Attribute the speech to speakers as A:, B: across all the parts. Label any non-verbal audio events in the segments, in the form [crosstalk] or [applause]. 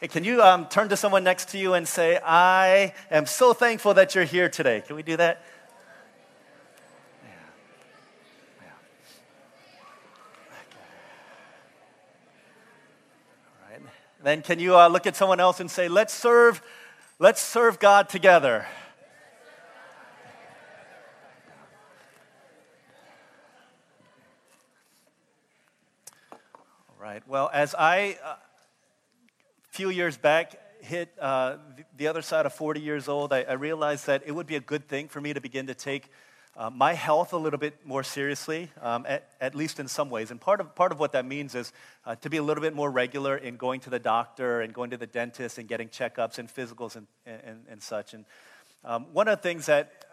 A: Hey, can you um, turn to someone next to you and say, I am so thankful that you're here today? Can we do that? Then can you uh, look at someone else and say, let's serve, let's serve God together. All right. Well, as I uh, few years back hit uh, the other side of 40 years old, I, I, realized that it would be a good thing for me to begin to take uh, my health a little bit more seriously, um, at, at, least in some ways. And part of, part of what that means is uh, to be a little bit more regular in going to the doctor and going to the dentist and getting checkups and physicals and, and, and such. And um, one of the things that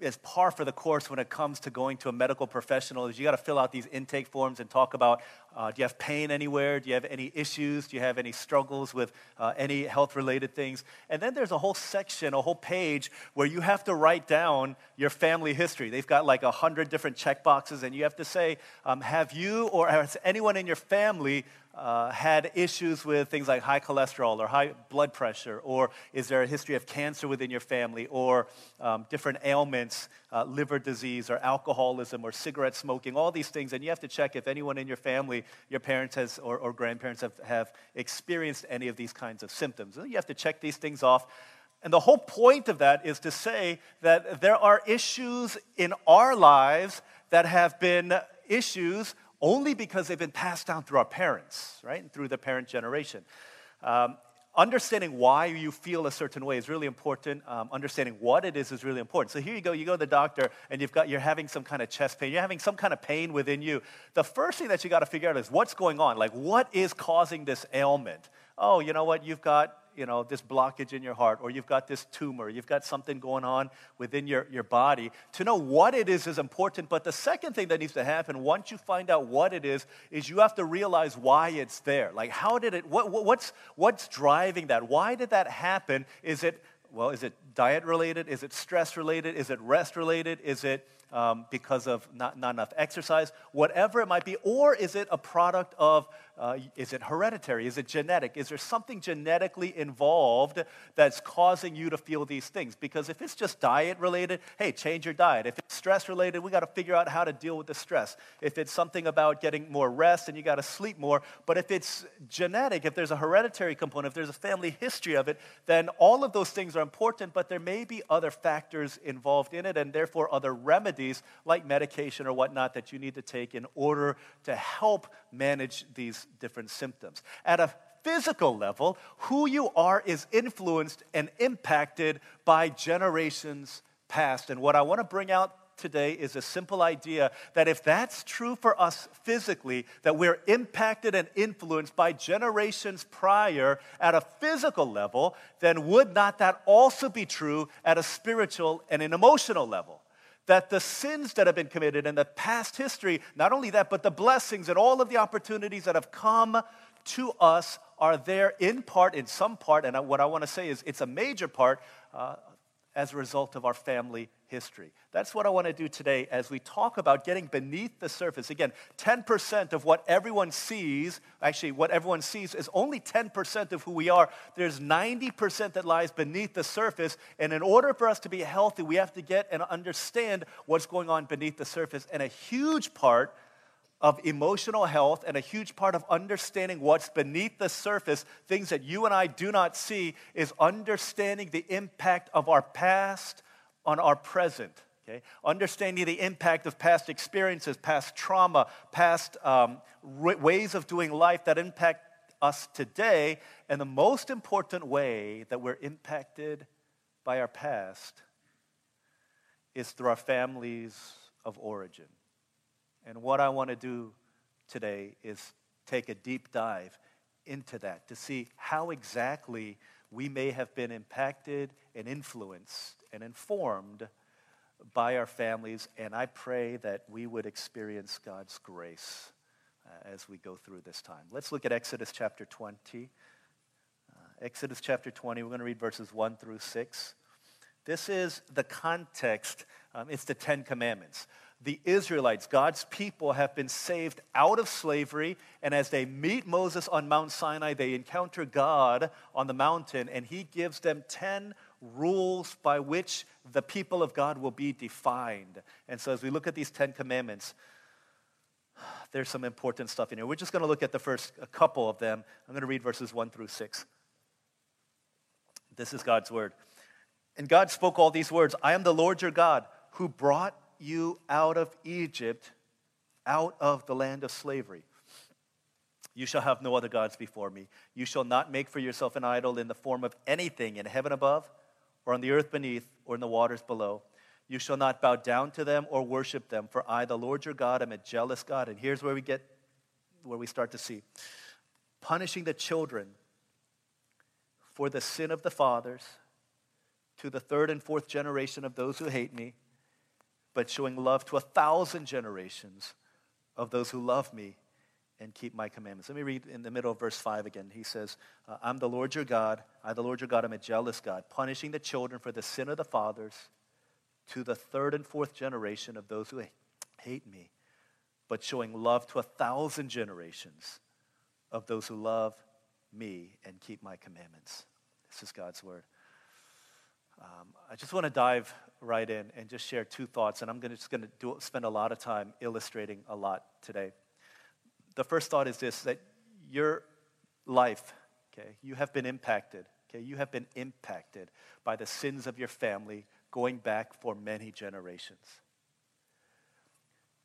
A: is par for the course when it comes to going to a medical professional is you got to fill out these intake forms and talk about uh, do you have pain anywhere? Do you have any issues? Do you have any struggles with uh, any health related things? And then there's a whole section a whole page where you have to write down your family history. They've got like a hundred different check boxes and you have to say um, have you or has anyone in your family uh, had issues with things like high cholesterol or high blood pressure? Or is there a history of cancer within your family or um, different ailments, uh, liver disease or alcoholism or cigarette smoking, all these things? And you have to check if anyone in your family, your parents has, or, or grandparents have, have experienced any of these kinds of symptoms. You have to check these things off. And the whole point of that is to say that there are issues in our lives that have been issues only because they've been passed down through our parents, right? And through the parent generation. Um, understanding why you feel a certain way is really important. Um, understanding what it is is really important. So here you go, you go to the doctor and you've got, you're having some kind of chest pain, you're having some kind of pain within you. The first thing that you got to figure out is what's going on? Like, what is causing this ailment? Oh, you know what? You've got you know, this blockage in your heart, or you've got this tumor, you've got something going on within your, your body. To know what it is is important, but the second thing that needs to happen once you find out what it is, is you have to realize why it's there. Like, how did it, what, what's, what's driving that? Why did that happen? Is it, well, is it diet related? Is it stress related? Is it rest related? Is it um, because of not, not enough exercise? Whatever it might be. Or is it a product of uh, is it hereditary? Is it genetic? Is there something genetically involved that's causing you to feel these things? Because if it's just diet related, hey, change your diet. If it's stress related, we got to figure out how to deal with the stress. If it's something about getting more rest and you got to sleep more, but if it's genetic, if there's a hereditary component, if there's a family history of it, then all of those things are important, but there may be other factors involved in it and therefore other remedies like medication or whatnot that you need to take in order to help manage these different symptoms. At a physical level, who you are is influenced and impacted by generations past. And what I want to bring out today is a simple idea that if that's true for us physically, that we're impacted and influenced by generations prior at a physical level, then would not that also be true at a spiritual and an emotional level? That the sins that have been committed in the past history, not only that, but the blessings and all of the opportunities that have come to us are there in part, in some part, and what I want to say is it's a major part uh, as a result of our family history. That's what I want to do today as we talk about getting beneath the surface. Again, 10% of what everyone sees, actually, what everyone sees is only 10% of who we are. There's 90% that lies beneath the surface. And in order for us to be healthy, we have to get and understand what's going on beneath the surface. And a huge part of emotional health and a huge part of understanding what's beneath the surface, things that you and I do not see, is understanding the impact of our past on our present. Okay? Understanding the impact of past experiences, past trauma, past um, ways of doing life that impact us today. And the most important way that we're impacted by our past is through our families of origin. And what I want to do today is take a deep dive into that to see how exactly we may have been impacted and influenced and informed by our families. And I pray that we would experience God's grace uh, as we go through this time. Let's look at Exodus chapter 20. Uh, Exodus chapter 20, we're going to read verses 1 through 6. This is the context, um, it's the Ten Commandments. The Israelites, God's people, have been saved out of slavery. And as they meet Moses on Mount Sinai, they encounter God on the mountain, and he gives them 10 rules by which the people of God will be defined. And so as we look at these 10 commandments, there's some important stuff in here. We're just going to look at the first couple of them. I'm going to read verses 1 through 6. This is God's word. And God spoke all these words I am the Lord your God who brought you out of Egypt, out of the land of slavery. You shall have no other gods before me. You shall not make for yourself an idol in the form of anything in heaven above, or on the earth beneath, or in the waters below. You shall not bow down to them or worship them, for I, the Lord your God, am a jealous God. And here's where we get, where we start to see punishing the children for the sin of the fathers to the third and fourth generation of those who hate me, but showing love to a thousand generations of those who love me and keep my commandments. Let me read in the middle of verse 5 again. He says, uh, I'm the Lord your God. I, the Lord your God, am a jealous God, punishing the children for the sin of the fathers to the third and fourth generation of those who hate me, but showing love to a thousand generations of those who love me and keep my commandments. This is God's word. Um, I just want to dive right in and just share two thoughts, and I'm gonna, just going to spend a lot of time illustrating a lot today. The first thought is this that your life, okay, you have been impacted, okay, you have been impacted by the sins of your family going back for many generations.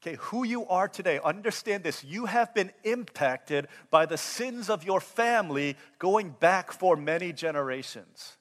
A: Okay, who you are today, understand this. You have been impacted by the sins of your family going back for many generations.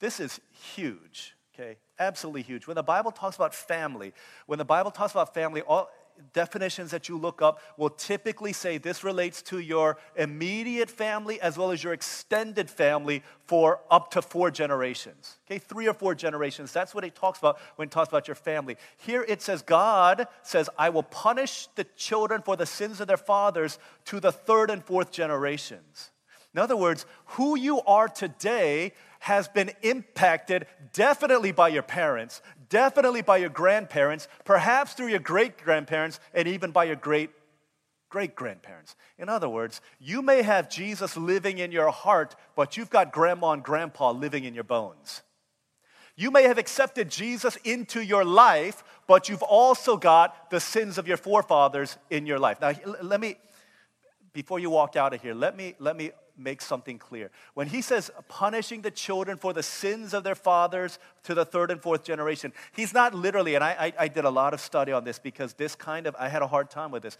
A: This is huge, okay? Absolutely huge. When the Bible talks about family, when the Bible talks about family, all, definitions that you look up will typically say this relates to your immediate family as well as your extended family for up to four generations. Okay, three or four generations. That's what it talks about when it talks about your family. Here it says, God says, I will punish the children for the sins of their fathers to the third and fourth generations. In other words, who you are today has been impacted definitely by your parents, definitely by your grandparents, perhaps through your great grandparents, and even by your great great grandparents. In other words, you may have Jesus living in your heart, but you've got grandma and grandpa living in your bones. You may have accepted Jesus into your life, but you've also got the sins of your forefathers in your life. Now, let me, before you walk out of here, let me, let me make something clear. When he says punishing the children for the sins of their fathers to the third and fourth generation, he's not literally, and I, I, I did a lot of study on this because this kind of, I had a hard time with this.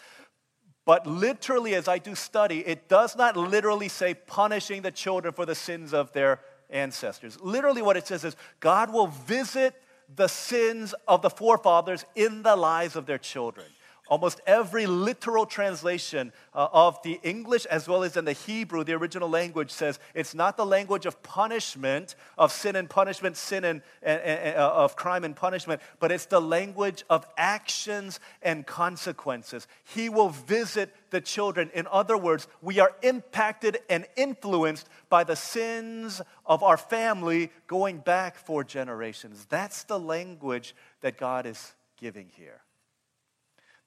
A: But literally, as I do study, it does not literally say punishing the children for the sins of their ancestors. Literally, what it says is God will visit the sins of the forefathers in the lives of their children. Almost every literal translation uh, of the English as well as in the Hebrew, the original language says it's not the language of punishment, of sin and punishment, sin and, and, and uh, of crime and punishment, but it's the language of actions and consequences. He will visit the children. In other words, we are impacted and influenced by the sins of our family going back for generations. That's the language that God is giving here.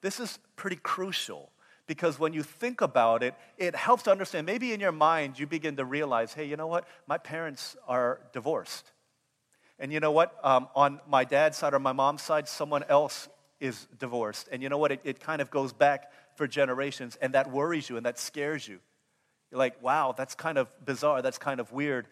A: This is pretty crucial because when you think about it, it helps to understand. Maybe in your mind, you begin to realize hey, you know what? My parents are divorced. And you know what? Um, on my dad's side or my mom's side, someone else is divorced. And you know what? It, it kind of goes back for generations, and that worries you and that scares you. You're like, wow, that's kind of bizarre. That's kind of weird.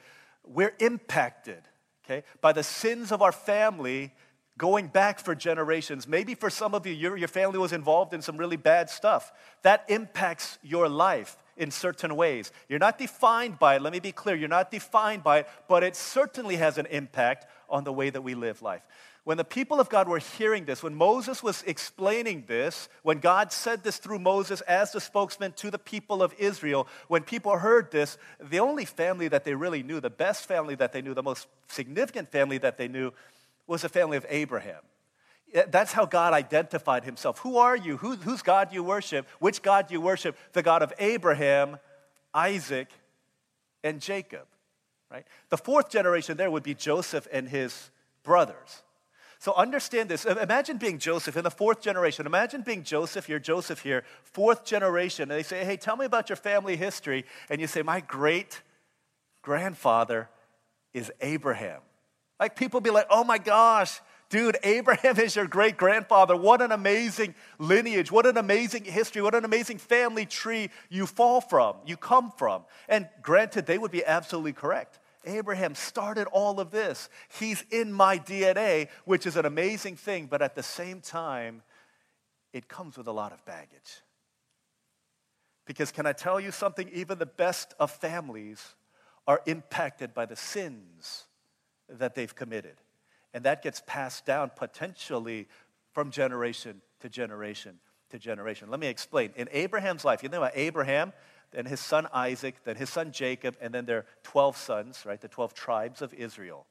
A: We're impacted, okay, by the sins of our family going back for generations. Maybe for some of you, your, your family was involved in some really bad stuff. That impacts your life in certain ways. You're not defined by it, let me be clear, you're not defined by it, but it certainly has an impact on the way that we live life. When the people of God were hearing this, when Moses was explaining this, when God said this through Moses as the spokesman to the people of Israel, when people heard this, the only family that they really knew, the best family that they knew, the most significant family that they knew, was the family of Abraham. That's how God identified himself. Who are you? Who, whose God you worship? Which God you worship? The God of Abraham, Isaac, and Jacob. Right? The fourth generation there would be Joseph and his brothers. So understand this. Imagine being Joseph in the fourth generation. Imagine being Joseph, you're Joseph here, fourth generation. And they say, hey, tell me about your family history. And you say, my great grandfather is Abraham. Like people be like, oh my gosh, dude, Abraham is your great grandfather. What an amazing lineage. What an amazing history. What an amazing family tree you fall from, you come from. And granted, they would be absolutely correct. Abraham started all of this. He's in my DNA, which is an amazing thing, but at the same time, it comes with a lot of baggage. Because, can I tell you something? Even the best of families are impacted by the sins that they've committed. And that gets passed down potentially from generation to generation to generation. Let me explain. In Abraham's life, you know about Abraham, then his son Isaac, then his son Jacob, and then their 12 sons, right? The 12 tribes of Israel.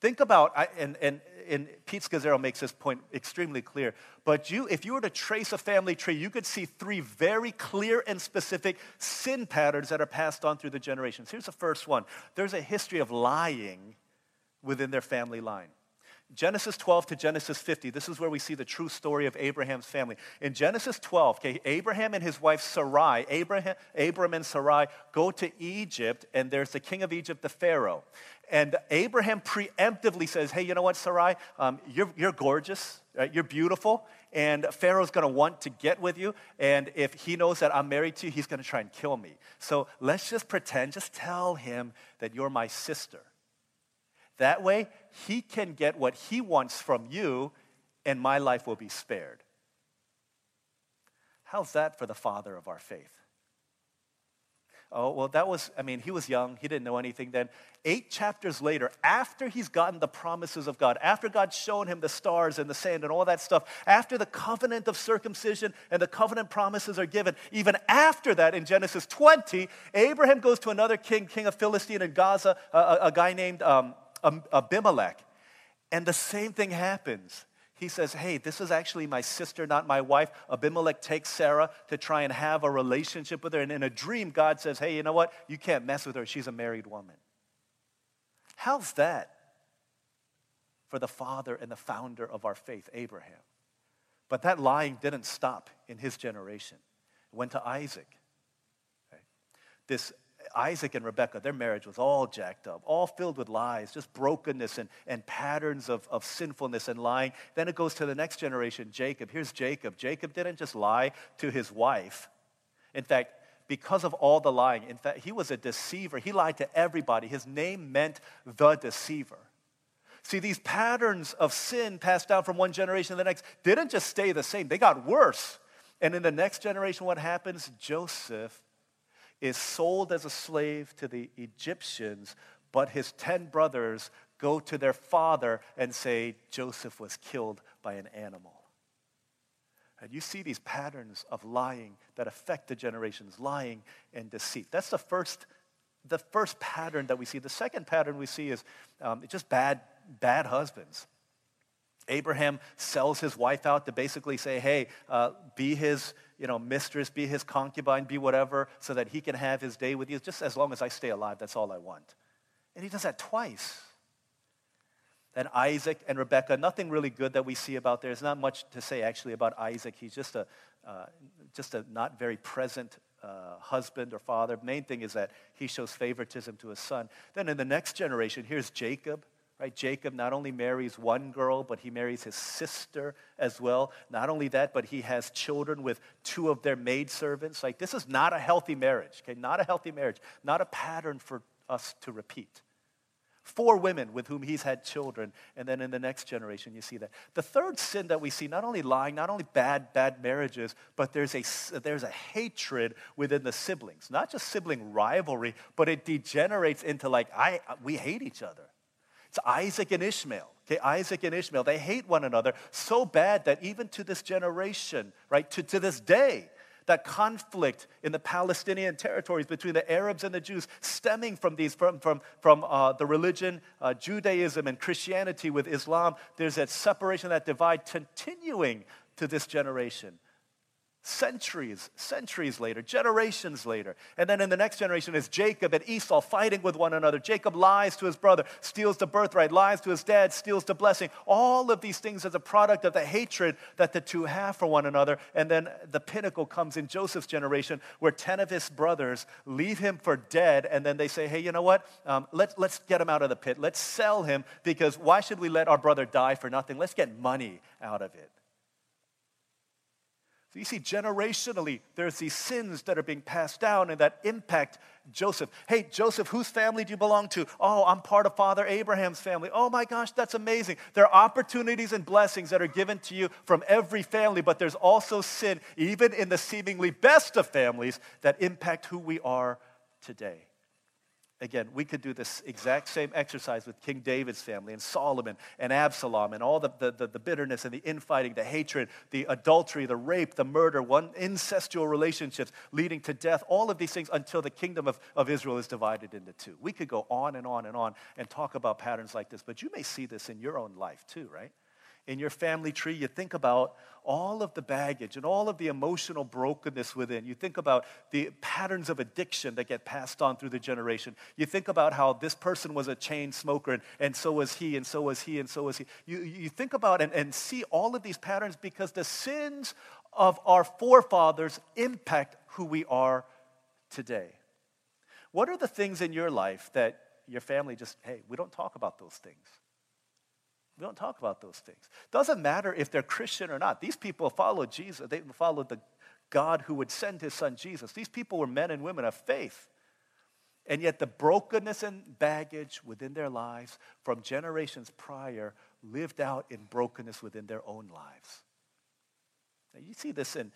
A: Think about, and, and, and Pete Scazzero makes this point extremely clear, but you, if you were to trace a family tree, you could see three very clear and specific sin patterns that are passed on through the generations. Here's the first one there's a history of lying within their family line. Genesis 12 to Genesis 50, this is where we see the true story of Abraham's family. In Genesis 12, okay, Abraham and his wife Sarai, Abraham, Abram and Sarai go to Egypt, and there's the king of Egypt, the Pharaoh. And Abraham preemptively says, Hey, you know what, Sarai? Um, you're, you're gorgeous, right? you're beautiful, and Pharaoh's gonna want to get with you. And if he knows that I'm married to you, he's gonna try and kill me. So let's just pretend, just tell him that you're my sister. That way, he can get what he wants from you, and my life will be spared. How's that for the father of our faith? Oh, well, that was, I mean, he was young. He didn't know anything then. Eight chapters later, after he's gotten the promises of God, after God's shown him the stars and the sand and all that stuff, after the covenant of circumcision and the covenant promises are given, even after that in Genesis 20, Abraham goes to another king, king of Philistine in Gaza, a, a guy named um, Abimelech. And the same thing happens. He says, Hey, this is actually my sister, not my wife. Abimelech takes Sarah to try and have a relationship with her. And in a dream, God says, Hey, you know what? You can't mess with her. She's a married woman. How's that for the father and the founder of our faith, Abraham? But that lying didn't stop in his generation. It went to Isaac. This Isaac and Rebekah, their marriage was all jacked up, all filled with lies, just brokenness and, and patterns of, of sinfulness and lying. Then it goes to the next generation, Jacob. Here's Jacob. Jacob didn't just lie to his wife. In fact, because of all the lying, in fact, he was a deceiver. He lied to everybody. His name meant the deceiver. See, these patterns of sin passed down from one generation to the next didn't just stay the same, they got worse. And in the next generation, what happens? Joseph is sold as a slave to the Egyptians, but his 10 brothers go to their father and say, Joseph was killed by an animal. And you see these patterns of lying that affect the generations, lying and deceit. That's the first, the first pattern that we see. The second pattern we see is um, just bad, bad husbands. Abraham sells his wife out to basically say, hey, uh, be his you know, mistress, be his concubine, be whatever, so that he can have his day with you. Just as long as I stay alive, that's all I want. And he does that twice. Then Isaac and Rebekah, nothing really good that we see about there. There's not much to say actually about Isaac. He's just a, uh, just a not very present uh, husband or father. Main thing is that he shows favoritism to his son. Then in the next generation, here's Jacob. Right? Jacob not only marries one girl, but he marries his sister as well. Not only that, but he has children with two of their maidservants. Like, this is not a healthy marriage, okay? Not a healthy marriage, not a pattern for us to repeat. Four women with whom he's had children, and then in the next generation, you see that. The third sin that we see, not only lying, not only bad, bad marriages, but there's a, there's a hatred within the siblings. Not just sibling rivalry, but it degenerates into like, I, we hate each other. It's Isaac and Ishmael. Okay, Isaac and Ishmael, they hate one another so bad that even to this generation, right, to, to this day, that conflict in the Palestinian territories between the Arabs and the Jews, stemming from these, from, from, from uh, the religion, uh, Judaism and Christianity with Islam, there's that separation, that divide continuing to this generation. Centuries, centuries later, generations later. And then in the next generation is Jacob and Esau fighting with one another. Jacob lies to his brother, steals the birthright, lies to his dad, steals the blessing. All of these things as a product of the hatred that the two have for one another. And then the pinnacle comes in Joseph's generation where 10 of his brothers leave him for dead. And then they say, hey, you know what? Um, let's, let's get him out of the pit. Let's sell him because why should we let our brother die for nothing? Let's get money out of it. So you see, generationally, there's these sins that are being passed down and that impact Joseph. Hey, Joseph, whose family do you belong to? Oh, I'm part of Father Abraham's family. Oh my gosh, that's amazing. There are opportunities and blessings that are given to you from every family, but there's also sin, even in the seemingly best of families, that impact who we are today. Again, we could do this exact same exercise with King David's family and Solomon and Absalom and all the, the, the, bitterness and the infighting, the hatred, the adultery, the rape, the murder, one incestual relationships leading to death, all of these things until the kingdom of, of Israel is divided into two. We could go on and on and on and talk about patterns like this, but you may see this in your own life too, right? In your family tree, you think about all of the baggage and all of the emotional brokenness within. You think about the patterns of addiction that get passed on through the generation. You think about how this person was a chain smoker and, and so was he, and so was he, and so was he. You, you think about and, and see all of these patterns because the sins of our forefathers impact who we are today. What are the things in your life that your family just, hey, we don't talk about those things? We don't talk about those things. Doesn't matter if they're Christian or not. These people followed Jesus. They followed the God who would send his son Jesus. These people were men and women of faith. And yet the brokenness and baggage within their lives from generations prior lived out in brokenness within their own lives. Now, you see this in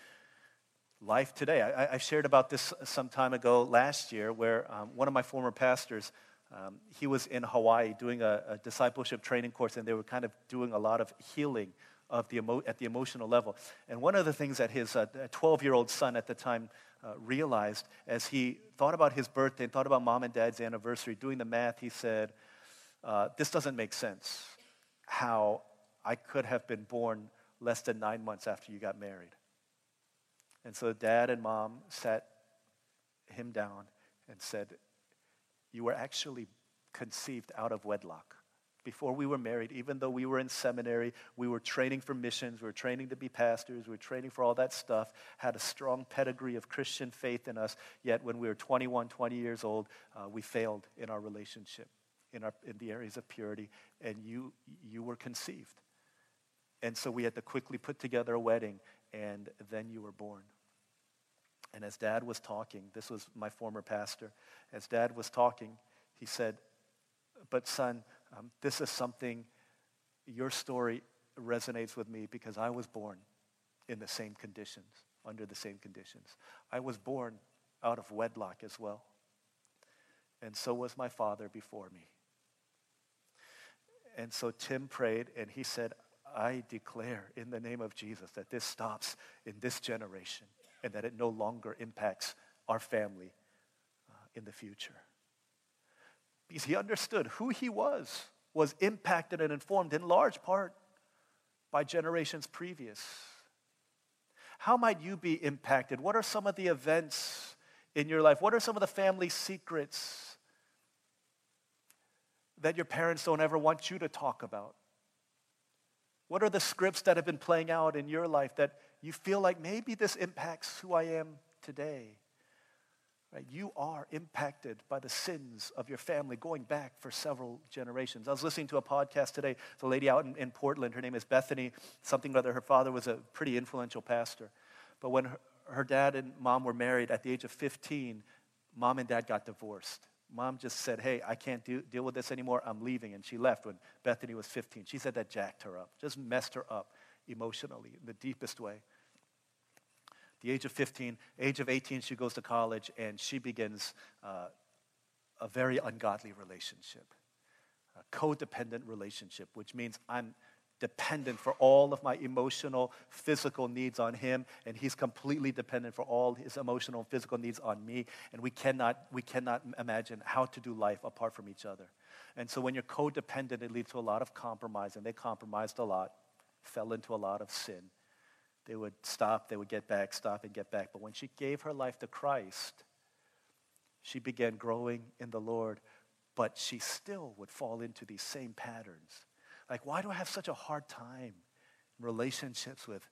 A: life today. I, I shared about this some time ago last year where um, one of my former pastors um, he was in Hawaii doing a, a, discipleship training course, and they were kind of doing a lot of healing of the emo- at the emotional level. And one of the things that his 12 uh, year old son at the time uh, realized as he thought about his birthday and thought about mom and dad's anniversary, doing the math, he said, uh, This doesn't make sense how I could have been born less than nine months after you got married. And so dad and mom sat him down and said, you were actually conceived out of wedlock. Before we were married, even though we were in seminary, we were training for missions, we were training to be pastors, we were training for all that stuff, had a strong pedigree of Christian faith in us. Yet when we were 21, 20 years old, uh, we failed in our relationship, in, our, in the areas of purity, and you, you were conceived. And so we had to quickly put together a wedding, and then you were born. And as dad was talking, this was my former pastor, as dad was talking, he said, But son, um, this is something, your story resonates with me because I was born in the same conditions, under the same conditions. I was born out of wedlock as well. And so was my father before me. And so Tim prayed and he said, I declare in the name of Jesus that this stops in this generation and that it no longer impacts our family uh, in the future. Because he understood who he was was impacted and informed in large part by generations previous. How might you be impacted? What are some of the events in your life? What are some of the family secrets that your parents don't ever want you to talk about? What are the scripts that have been playing out in your life that you feel like maybe this impacts who I am today. Right? You are impacted by the sins of your family going back for several generations. I was listening to a podcast today. The lady out in, in Portland, her name is Bethany, something or other. Her father was a pretty influential pastor. But when her, her dad and mom were married at the age of 15, mom and dad got divorced. Mom just said, Hey, I can't do, deal with this anymore. I'm leaving. And she left when Bethany was 15. She said that jacked her up, just messed her up emotionally in the deepest way the age of 15, age of 18, she goes to college and she begins uh, a very ungodly relationship, a codependent relationship, which means I'm dependent for all of my emotional, physical needs on him, and he's completely dependent for all his emotional and physical needs on me, and we cannot, we cannot imagine how to do life apart from each other. And so when you're codependent, it leads to a lot of compromise, and they compromised a lot, fell into a lot of sin. They would stop, they would get back, stop and get back. But when she gave her life to Christ, she began growing in the Lord, but she still would fall into these same patterns. Like, why do I have such a hard time in relationships with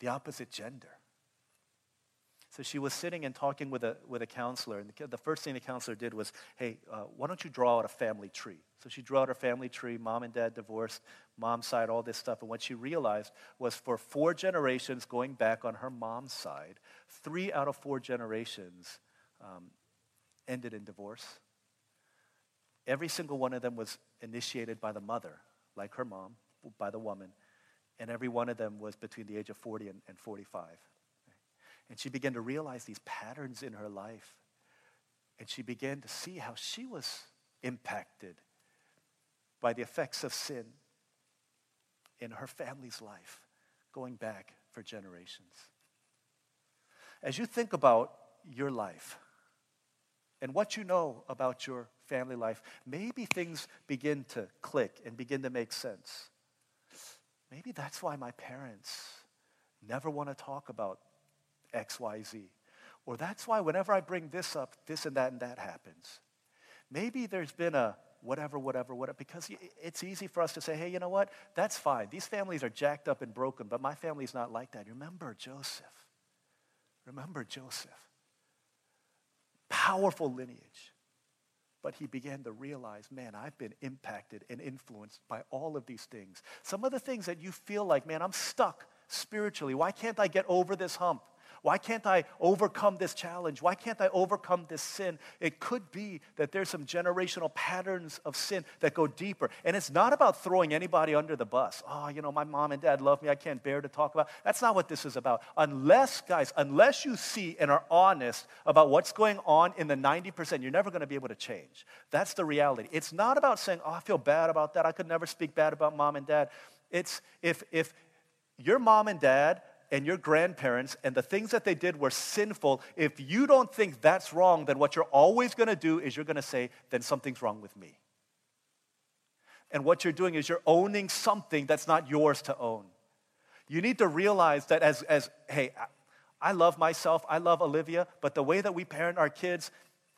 A: the opposite gender? So she was sitting and talking with a, with a counselor, and the, the first thing the counselor did was, hey, uh, why don't you draw out a family tree? So she drew out her family tree, mom and dad divorced, mom's side, all this stuff. And what she realized was for four generations going back on her mom's side, three out of four generations um, ended in divorce. Every single one of them was initiated by the mother, like her mom, by the woman, and every one of them was between the age of 40 and, and 45. And she began to realize these patterns in her life. And she began to see how she was impacted by the effects of sin in her family's life going back for generations. As you think about your life and what you know about your family life, maybe things begin to click and begin to make sense. Maybe that's why my parents never want to talk about XYZ. Or that's why whenever I bring this up, this and that and that happens. Maybe there's been a whatever, whatever, whatever, because it's easy for us to say, hey, you know what? That's fine. These families are jacked up and broken, but my family's not like that. Remember Joseph. Remember Joseph. Powerful lineage. But he began to realize, man, I've been impacted and influenced by all of these things. Some of the things that you feel like, man, I'm stuck spiritually. Why can't I get over this hump? Why can't I overcome this challenge? Why can't I overcome this sin? It could be that there's some generational patterns of sin that go deeper. And it's not about throwing anybody under the bus. Oh, you know, my mom and dad love me. I can't bear to talk about. That's not what this is about. Unless, guys, unless you see and are honest about what's going on in the 90%, you're never going to be able to change. That's the reality. It's not about saying, oh, I feel bad about that. I could never speak bad about mom and dad. It's if, if your mom and dad and your grandparents and the things that they did were sinful, if you don't think that's wrong, then what you're always going to do is you're going to say, then something's wrong with me. And what you're doing is you're owning something that's not yours to own. You need to realize that as, as hey, I love myself, I love Olivia, but the way that we parent our kids,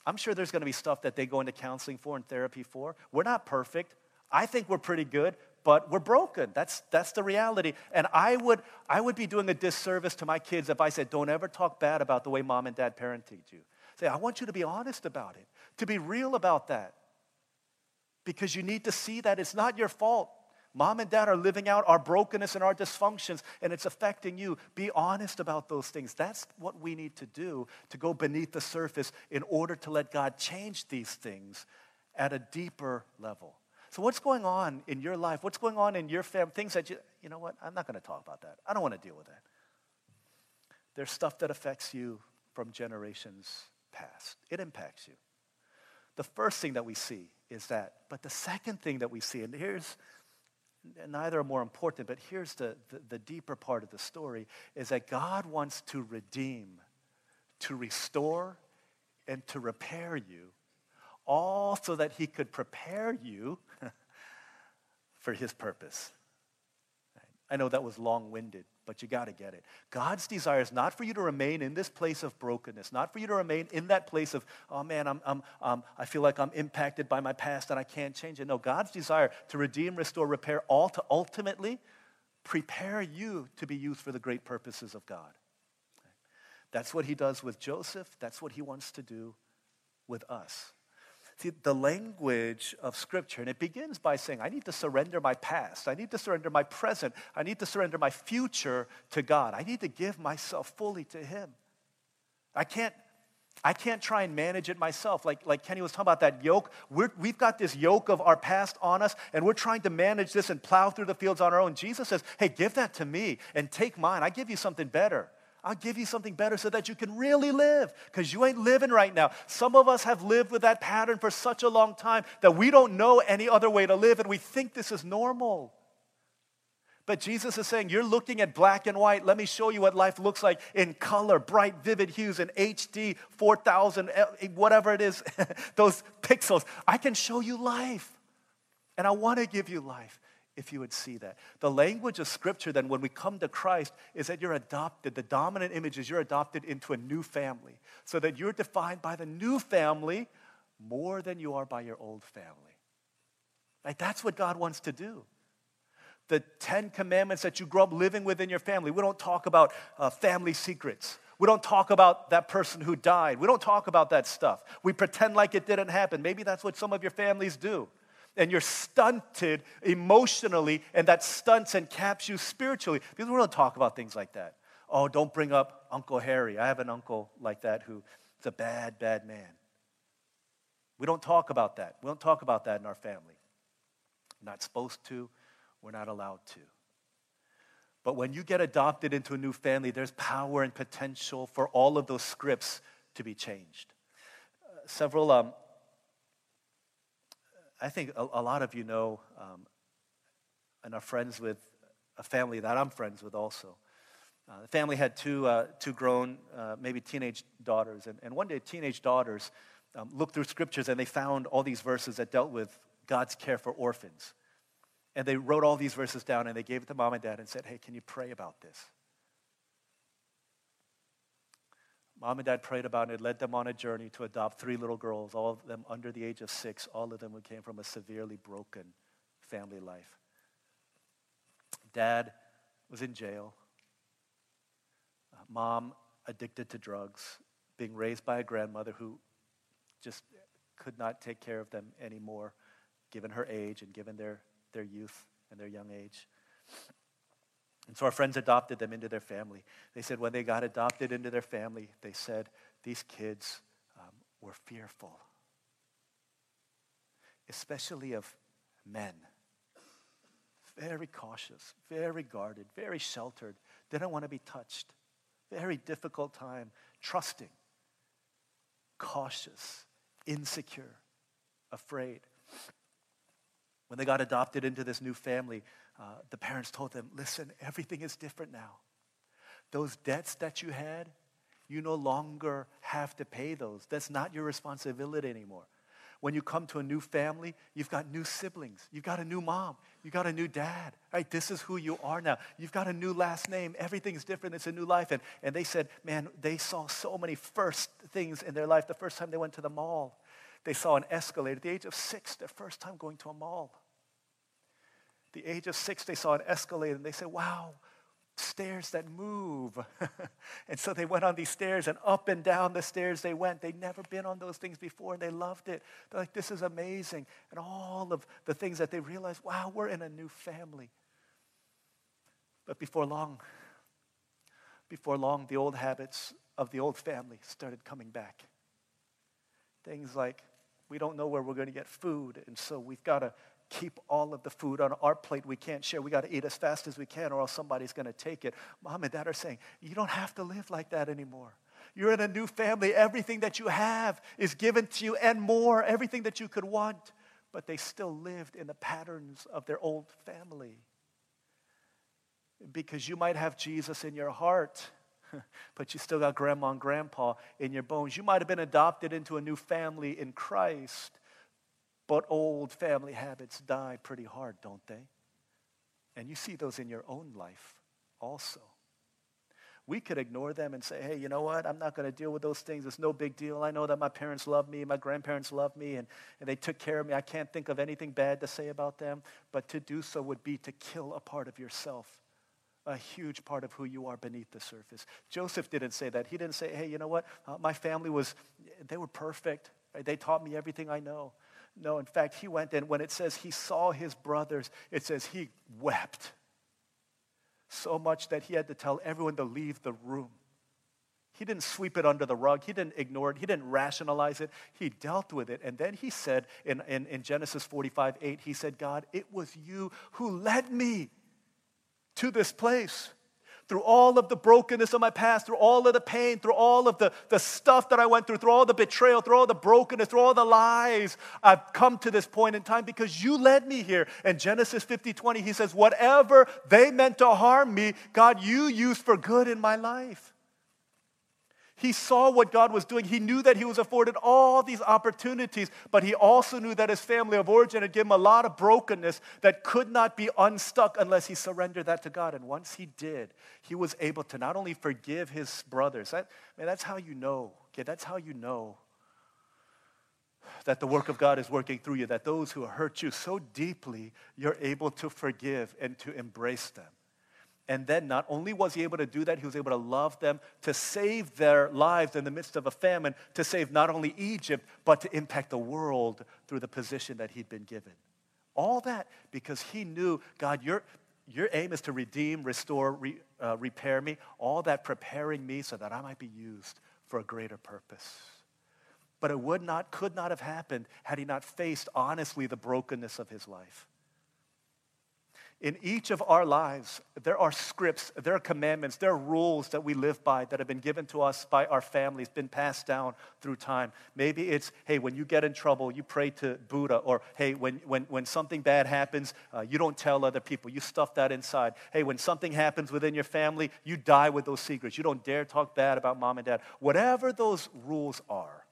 A: I'm sure there's going to be stuff that they go into counseling for and therapy for. We're not perfect. I think we're pretty good, but we're broken. That's, that's the reality. And I would, I would be doing a disservice to my kids if I said, don't ever talk bad about the way mom and dad parented you. Say, I want you to be honest about it, to be real about that. Because you need to see that it's not your fault. Mom and dad are living out our brokenness and our dysfunctions, and it's affecting you. Be honest about those things. That's what we need to do to go beneath the surface in order to let God change these things at a deeper level. So, what's going on in your life? What's going on in your family? Things that you, you know what? I'm not going to talk about that. I don't want to deal with that. There's stuff that affects you from generations past, it impacts you. The first thing that we see is that. But the second thing that we see, and here's, neither are more important, but here's the, the, the deeper part of the story, is that God wants to redeem, to restore, and to repair you all so that he could prepare you [laughs] for his purpose. I know that was long winded, but you got to get it. God's desire is not for you to remain in this place of brokenness, not for you to remain in that place of, oh man, I'm, I'm, um, I feel like I'm impacted by my past and I can't change it. No, God's desire to redeem, restore, repair, all to ultimately prepare you to be used for the great purposes of God. That's what he does with Joseph. That's what he wants to do with us. See, the language of Scripture, and it begins by saying, I need to surrender my past. I need to surrender my present. I need to surrender my future to God. I need to give myself fully to Him. I can't. I can't try and manage it myself. Like, like Kenny was talking about that yoke. we we've got this yoke of our past on us, and we're trying to manage this and plow through the fields on our own. Jesus says, Hey, give that to me and take mine. I give you something better. I'll give you something better so that you can really live because you ain't living right now. Some of us have lived with that pattern for such a long time that we don't know any other way to live and we think this is normal. But Jesus is saying, You're looking at black and white. Let me show you what life looks like in color, bright, vivid hues, in HD, 4000, eh, whatever it is, [laughs] those pixels. I can show you life. And I want to give you life if you would see that. The language of Scripture, then, when we come to Christ, is that you're adopted. The dominant image is you're adopted into a new family, so that you're defined by the new family more than you are by your old family. Like, that's what God wants to do. The Ten Commandments that you grow up living within your family. We don't talk about uh, family secrets. We don't talk about that person who died. We don't talk about that stuff. We pretend like it didn't happen. Maybe that's what some of your families do and you're stunted emotionally, and that stunts and caps you spiritually. Because we don't talk about things like that. Oh, don't bring up Uncle Harry. I have an uncle like that who's a bad, bad man. We don't talk about that. We don't talk about that in our family. We're not supposed to, we're not allowed to. But when you get adopted into a new family, there's power and potential for all of those scripts to be changed. Uh, several um, I think a, a lot of you know um, and are friends with a family that I'm friends with also. Uh, the family had two, uh, two grown, uh, maybe teenage daughters. And, and one day, teenage daughters um, looked through scriptures and they found all these verses that dealt with God's care for orphans. And they wrote all these verses down and they gave it to mom and dad and said, Hey, can you pray about this? Mom and dad prayed about it, led them on a journey to adopt three little girls, all of them under the age of six, all of them who came from a severely broken family life. Dad was in jail. Uh, mom addicted to drugs, being raised by a grandmother who just could not take care of them anymore, given her age and given their, their youth and their young age. And so our friends adopted them into their family. They said when they got adopted into their family, they said these kids um, were fearful, especially of men. Very cautious, very guarded, very sheltered, didn't want to be touched. Very difficult time, trusting, cautious, insecure, afraid. When they got adopted into this new family, uh, the parents told them, listen, everything is different now. Those debts that you had, you no longer have to pay those. That's not your responsibility anymore. When you come to a new family, you've got new siblings. You've got a new mom. You've got a new dad. Right? This is who you are now. You've got a new last name. Everything's different. It's a new life. And, and they said, man, they saw so many first things in their life. The first time they went to the mall, they saw an escalator. At the age of six, their first time going to a mall the age of six, they saw an escalator and they said, wow, stairs that move. [laughs] and so they went on these stairs and up and down the stairs they went. They'd never been on those things before and they loved it. They're like, this is amazing. And all of the things that they realized, wow, we're in a new family. But before long, before long, the old habits of the old family started coming back. Things like, we don't know where we're going to get food, and so we've got to keep all of the food on our plate. We can't share. We got to eat as fast as we can, or else somebody's going to take it. Mom and dad are saying, You don't have to live like that anymore. You're in a new family. Everything that you have is given to you and more, everything that you could want. But they still lived in the patterns of their old family. Because you might have Jesus in your heart, [laughs] but you still got grandma and grandpa in your bones. You might have been adopted into a new family in Christ, but old family habits die pretty hard, don't they? And you see those in your own life also. We could ignore them and say, hey, you know what? I'm not going to deal with those things. It's no big deal. I know that my parents love me, my grandparents love me, and, and they took care of me. I can't think of anything bad to say about them. But to do so would be to kill a part of yourself, a huge part of who you are beneath the surface. Joseph didn't say that. He didn't say, hey, you know what? Uh, my family was, they were perfect. Right? They taught me everything I know. No, in fact, he went and when it says he saw his brothers, it says he wept so much that he had to tell everyone to leave the room. He didn't sweep it under the rug. He didn't ignore it. He didn't rationalize it. He dealt with it. And then he said in, in, in Genesis 45 8, he said, God, it was you who led me to this place through all of the brokenness of my past, through all of the pain, through all of the, the stuff that I went through, through all the betrayal, through all the brokenness, through all the lies, I've come to this point in time because you led me here. And Genesis 50 20, he says, Whatever they meant to harm me, God, you used for good in my life. He saw what God was doing. He knew that he was afforded all these opportunities, but he also knew that his family of origin had given him a lot of brokenness that could not be unstuck unless he surrendered that to God. And once he did, he was able to not only forgive his brothers, that, man, that's how you know. Okay, that's how you know that the work of God is working through you, that those who hurt you so deeply, you're able to forgive and to embrace them. And then not only was he able to do that, he was able to love them, to save their lives in the midst of a famine, to save not only Egypt, but to impact the world through the position that he'd been given. All that because he knew, God, your, your aim is to redeem, restore, re, uh, repair me. All that preparing me so that I might be used for a greater purpose. But it would not, could not have happened had he not faced honestly the brokenness of his life. In each of our lives, there are scripts, there are commandments, there are rules that we live by that have been given to us by our families, been passed down through time. Maybe it's, hey, when you get in trouble, you pray to Buddha, or hey, when, when, when something bad happens, uh, you don't tell other people, you stuff that inside. Hey, when something happens within your family, you die with those secrets. You don't dare talk bad about mom and dad. Whatever those rules are,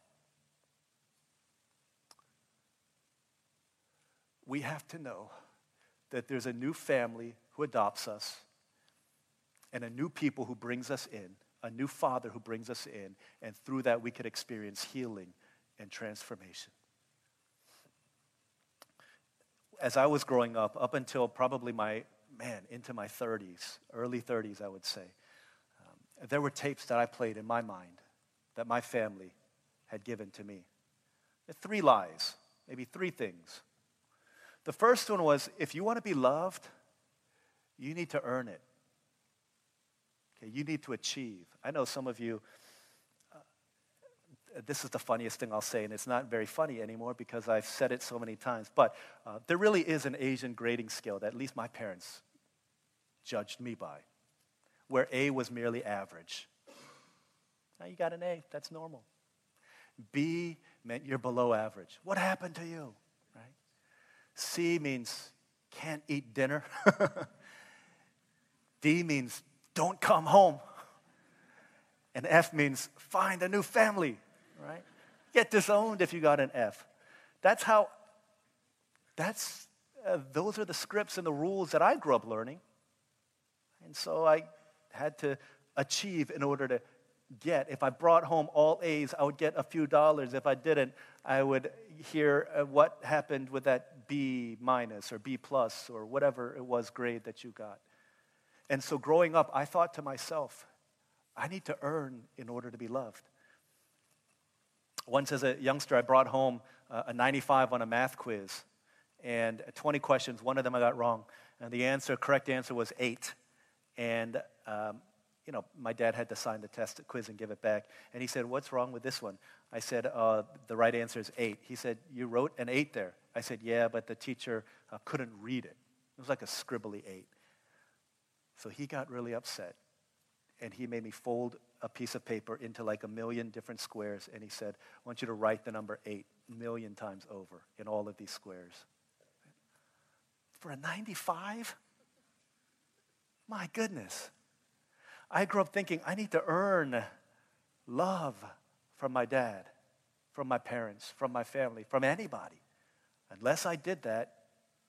A: we have to know that there's a new family who adopts us and a new people who brings us in, a new father who brings us in, and through that we could experience healing and transformation. As I was growing up, up until probably my, man, into my 30s, early 30s, I would say, um, there were tapes that I played in my mind that my family had given to me. Three lies, maybe three things the first one was if you want to be loved, you need to earn it. Okay, you need to achieve. I know some of you, uh, this is the funniest thing I'll say, and it's not very funny anymore because I've said it so many times, but uh, there really is an Asian grading scale that at least my parents judged me by, where A was merely average. Now you got an A, that's normal. B meant you're below average. What happened to you? C means can't eat dinner. [laughs] D means don't come home. And F means find a new family, right? Get disowned if you got an F. That's how, that's, uh, those are the scripts and the rules that I grew up learning. And so I had to achieve in order to get. If I brought home all A's, I would get a few dollars. If I didn't, I would hear uh, what happened with that B minus or B plus or whatever it was grade that you got. And so growing up, I thought to myself, I need to earn in order to be loved. Once, as a youngster, I brought home uh, a 95 on a math quiz, and 20 questions. One of them I got wrong, and the answer, correct answer, was eight. And um, you know, my dad had to sign the test quiz and give it back. And he said, "What's wrong with this one?" I said, uh, "The right answer is eight. He said, "You wrote an eight there." I said, Yeah, but the teacher uh, couldn't read it. It was like a scribbly eight. So he got really upset. And he made me fold a piece of paper into like a million different squares. And he said, I want you to write the number eight million times over in all of these squares. For a 95? My goodness. I grew up thinking I need to earn love from my dad, from my parents, from my family, from anybody. Unless I did that,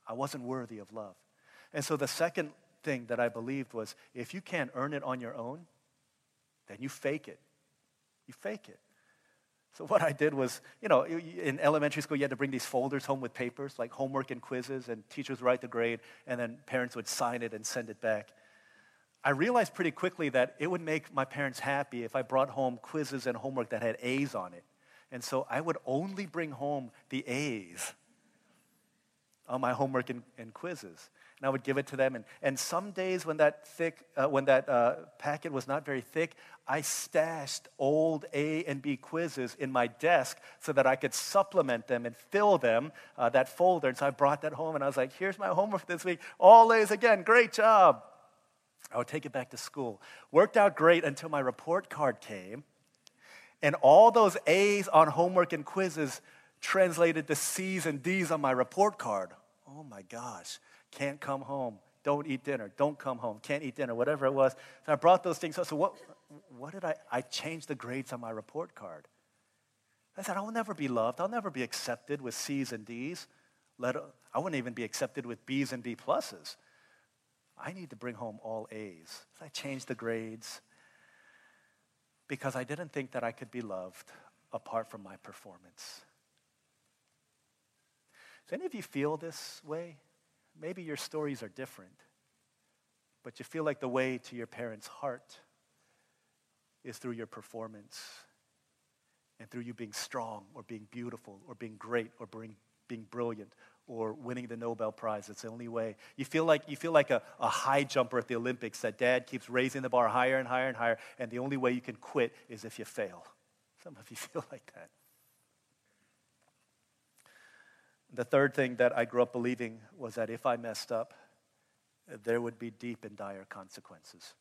A: I wasn't worthy of love. And so the second thing that I believed was if you can't earn it on your own, then you fake it. You fake it. So what I did was, you know, in elementary school, you had to bring these folders home with papers, like homework and quizzes, and teachers write the grade, and then parents would sign it and send it back. I realized pretty quickly that it would make my parents happy if I brought home quizzes and homework that had A's on it. And so I would only bring home the A's on my homework and, and, quizzes. And I would give it to them. And, and some days when that, thick, uh, when that uh, packet was not very thick, I stashed old A and B quizzes in my desk so that I could supplement them and fill them, uh, that folder. And so I brought that home and I was like, here's my homework this week. All A's again. Great job. I would take it back to school. Worked out great until my report card came. And all those A's on homework and quizzes translated the C's and D's on my report card. Oh my gosh, can't come home, don't eat dinner, don't come home, can't eat dinner, whatever it was. So I brought those things up. So what, what did I? I changed the grades on my report card. I said, I will never be loved. I'll never be accepted with C's and D's. Let, I wouldn't even be accepted with B's and B pluses. I need to bring home all A's. So I changed the grades because I didn't think that I could be loved apart from my performance. Does any of you feel this way? Maybe your stories are different, but you feel like the way to your parents' heart is through your performance and through you being strong or being beautiful or being great or being, being brilliant or winning the Nobel Prize. It's the only way. You feel like, you feel like a, a high jumper at the Olympics that dad keeps raising the bar higher and higher and higher, and the only way you can quit is if you fail. Some of you [laughs] feel like that. The third thing that I grew up believing was that if I messed up, there would be deep and dire consequences.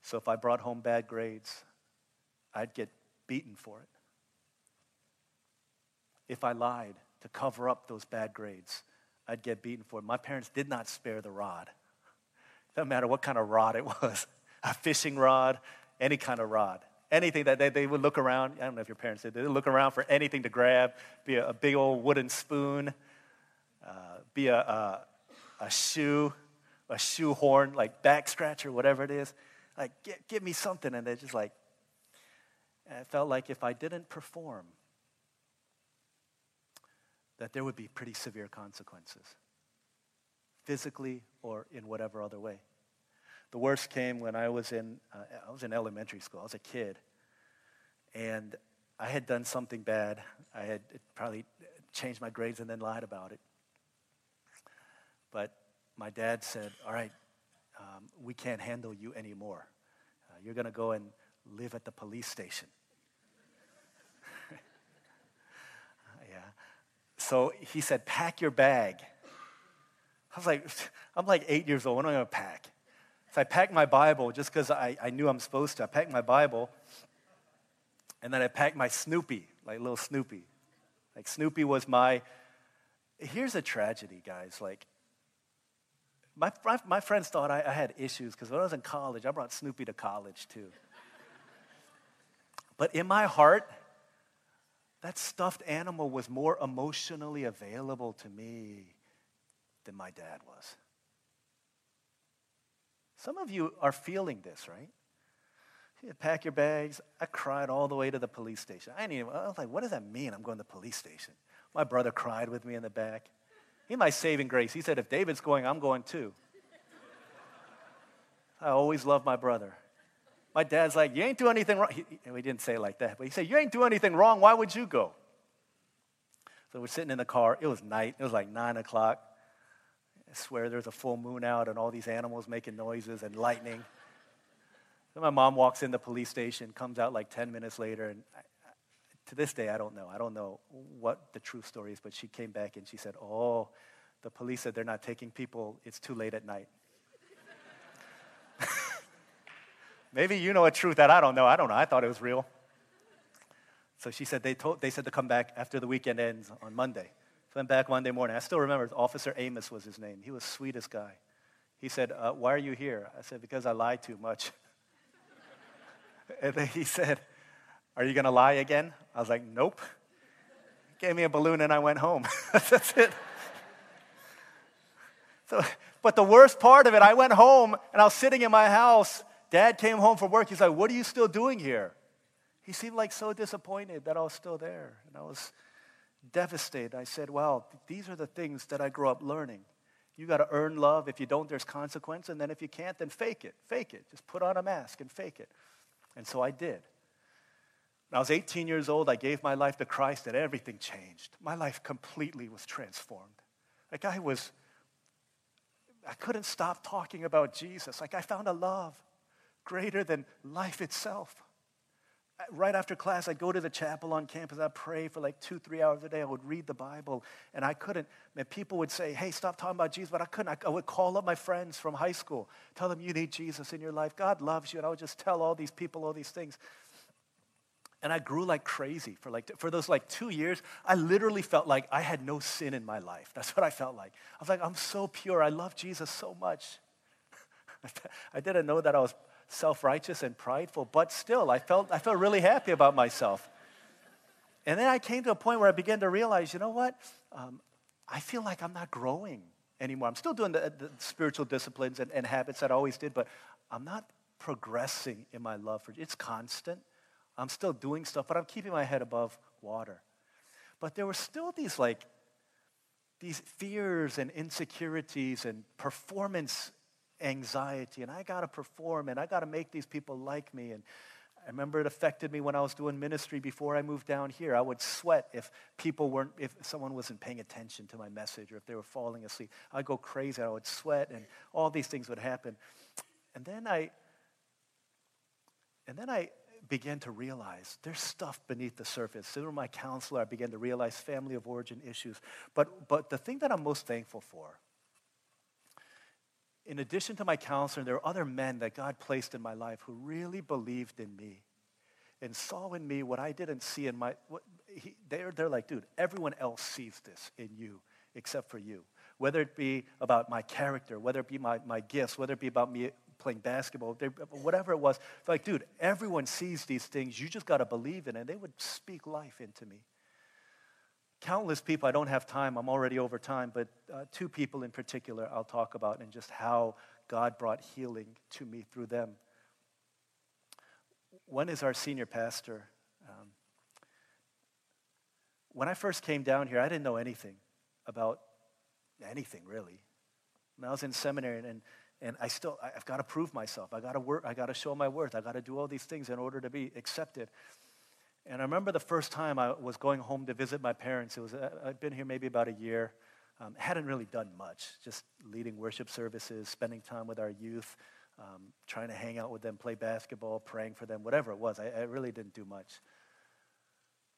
A: So if I brought home bad grades, I'd get beaten for it. If I lied to cover up those bad grades, I'd get beaten for it. My parents did not spare the rod. Doesn't matter what kind of rod it [laughs] was a fishing rod, any kind of rod. Anything that they, they would look around. I don't know if your parents did. They look around for anything to grab, be a, a big old wooden spoon, uh, be a, a, a shoe, a shoe horn, like back scratcher, whatever it is. Like, get, give me something. And they're just like, it felt like if I didn't perform, that there would be pretty severe consequences, physically or in whatever other way. The worst came when I was in, uh, I was in elementary school. I was a kid. And I had done something bad. I had probably changed my grades and then lied about it. But my dad said, All right, um, we can't handle you anymore. Uh, you're going to go and live at the police station. [laughs] yeah. So he said, pack your bag. I was like, [laughs] I'm like eight years old. What am I going to pack? So I packed my Bible just because I, I knew I'm supposed to. I packed my Bible, and then I packed my Snoopy, like little Snoopy. Like Snoopy was my. Here's a tragedy, guys. Like, my, my, friends thought I, I had issues because when I was in college, I brought Snoopy to college too. But in my heart, that stuffed animal was more emotionally available to me than my dad was. Some of you are feeling this, right? You pack your bags. I cried all the way to the police station. I, didn't even, I was like, what does that mean? I'm going to the police station. My brother cried with me in the back. He my saving grace. He said, if David's going, I'm going too. I always loved my brother. My dad's like, You ain't do anything wrong. He, he didn't say like that, but he said, You ain't do anything wrong. Why would you go? So we're sitting in the car. It was night. It was like 9 o'clock. I swear there's a full moon out and all these animals making noises and lightning. So my mom walks in the police station, comes out like 10 minutes later, and I, to this day, I don't know. I don't know what the true story is, but she came back and she said, Oh, the police said they're not taking people. It's too late at night. [laughs] Maybe you know a truth that I don't know. I don't know. I thought it was real. So she said they, told, they said to come back after the weekend ends on Monday. So went back Monday morning. I still remember Officer Amos was his name. He was sweetest guy. He said, uh, Why are you here? I said, Because I lied too much. [laughs] and then he said, Are you going to lie again? I was like, Nope. He Gave me a balloon and I went home. [laughs] That's it. So, but the worst part of it, I went home and I was sitting in my house Dad came home from work. He's like, What are you still doing here? He seemed like so disappointed that I was still there. And I was devastated. I said, Well, these are the things that I grew up learning. You got to earn love. If you don't, there's consequence. And then if you can't, then fake it. Fake it. Just put on a mask and fake it. And so I did. When I was 18 years old, I gave my life to Christ, and everything changed. My life completely was transformed. Like I was, I couldn't stop talking about Jesus. Like I found a love greater than life itself. Right after class, I'd go to the chapel on campus. I'd pray for like two, three hours a day. I would read the Bible. And I couldn't, man, people would say, hey, stop talking about Jesus. But I couldn't. I would call up my friends from high school, tell them you need Jesus in your life. God loves you. And I would just tell all these people all these things. And I grew like crazy for like for those like two years. I literally felt like I had no sin in my life. That's what I felt like. I was like, I'm so pure. I love Jesus so much. [laughs] I didn't know that I was self righteous and prideful, but still, I felt, I felt really happy about myself. And then I came to a point where I began to realize you know what? Um, I feel like I'm not growing anymore. I'm still doing the, the spiritual disciplines and, and, habits that I always did, but I'm not progressing in my love for It's constant. I'm still doing stuff, but I'm keeping my head above water. But there were still these like these fears and insecurities and performance anxiety, and I got to perform and I got to make these people like me. And I remember it affected me when I was doing ministry before I moved down here. I would sweat if people weren't, if someone wasn't paying attention to my message or if they were falling asleep. I'd go crazy. I would sweat, and all these things would happen. And then I, and then I began to realize there's stuff beneath the surface. Through my counselor, I began to realize family of origin issues. But, but the thing that I'm most thankful for in addition to my counselor, there are other men that God placed in my life who really believed in me and saw in me what I didn't see in my. What, he, they're, they're like, dude, everyone else sees this in you except for you. Whether it be about my character, whether it be my, my gifts, whether it be about me playing basketball, whatever it was. Like, dude, everyone sees these things. You just got to believe in it. And they would speak life into me countless people, I don't have time, I'm already over time, but uh, two people in particular I'll talk about and just how God brought healing to me through them. One is our senior pastor. Um, when I first came down here, I didn't know anything about anything really. When I was in seminary and, and I still, I've got to prove myself. I got to work, I got to show my worth. I got to do all these things in order to be accepted. And I remember the first time I was going home to visit my parents. It was uh, I'd been here maybe about a year. Um, hadn't really done much, just leading worship services, spending time with our youth, um, trying to hang out with them, play basketball, praying for them, whatever it was. I, I really didn't do much.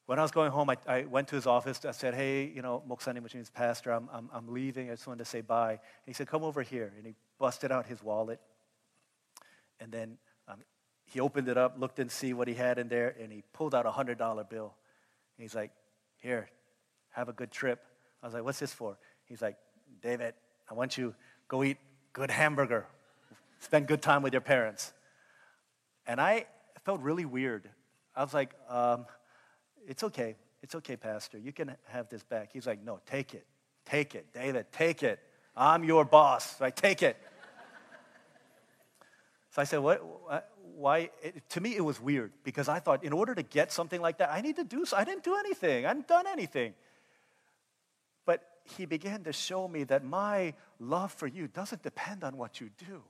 A: When I was going home, I, I, went to his office. I said, "Hey, you know, Moksanim, which means pastor, I'm, I'm, I'm leaving. I just wanted to say bye." And he said, "Come over here." And he busted out his wallet, and then he opened it up, looked and see what he had in there, and he pulled out a $100 bill. And he's like, Here, have a good trip. I was like, What's this for? He's like, David, I want you go eat good hamburger, spend good time with your parents. And I felt really weird. I was like, um, It's okay. It's okay, Pastor. You can have this back. He's like, No, take it. Take it. David, take it. I'm your boss. Right? Take it. so I said, What? Why, it, to me, it was weird because I thought in order to get something like that, I need to do so. I didn't do anything, I hadn't done anything. But he began to show me that my love for you doesn't depend on what you do.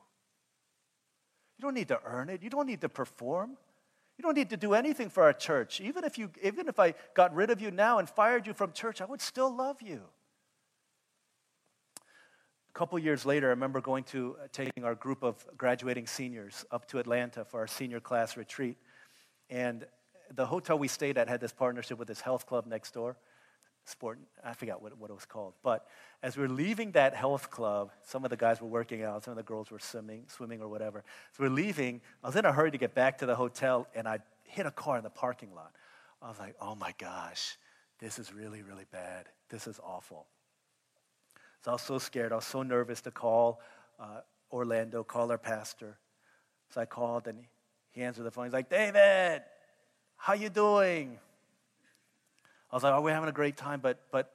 A: You don't need to earn it, you don't need to perform. You don't need to do anything for our church. Even if, you, even if I got rid of you now and fired you from church, I would still love you couple years later, I remember going to uh, taking our group of graduating seniors up to Atlanta for our senior class retreat. And the hotel we stayed at had this partnership with this health club next door. Sport, I forgot what, what it was called. But as we were leaving that health club, some of the guys were working out, some of the girls were swimming, swimming or whatever. So we we're leaving. I was in a hurry to get back to the hotel, and I hit a car in the parking lot. I was like, oh my gosh, this is really, really bad. This is awful. I was so scared. I was so nervous to call uh, Orlando, call our pastor. So I called and he answered the phone. He's like, David, how you doing? I was like, oh, we're having a great time, but, but,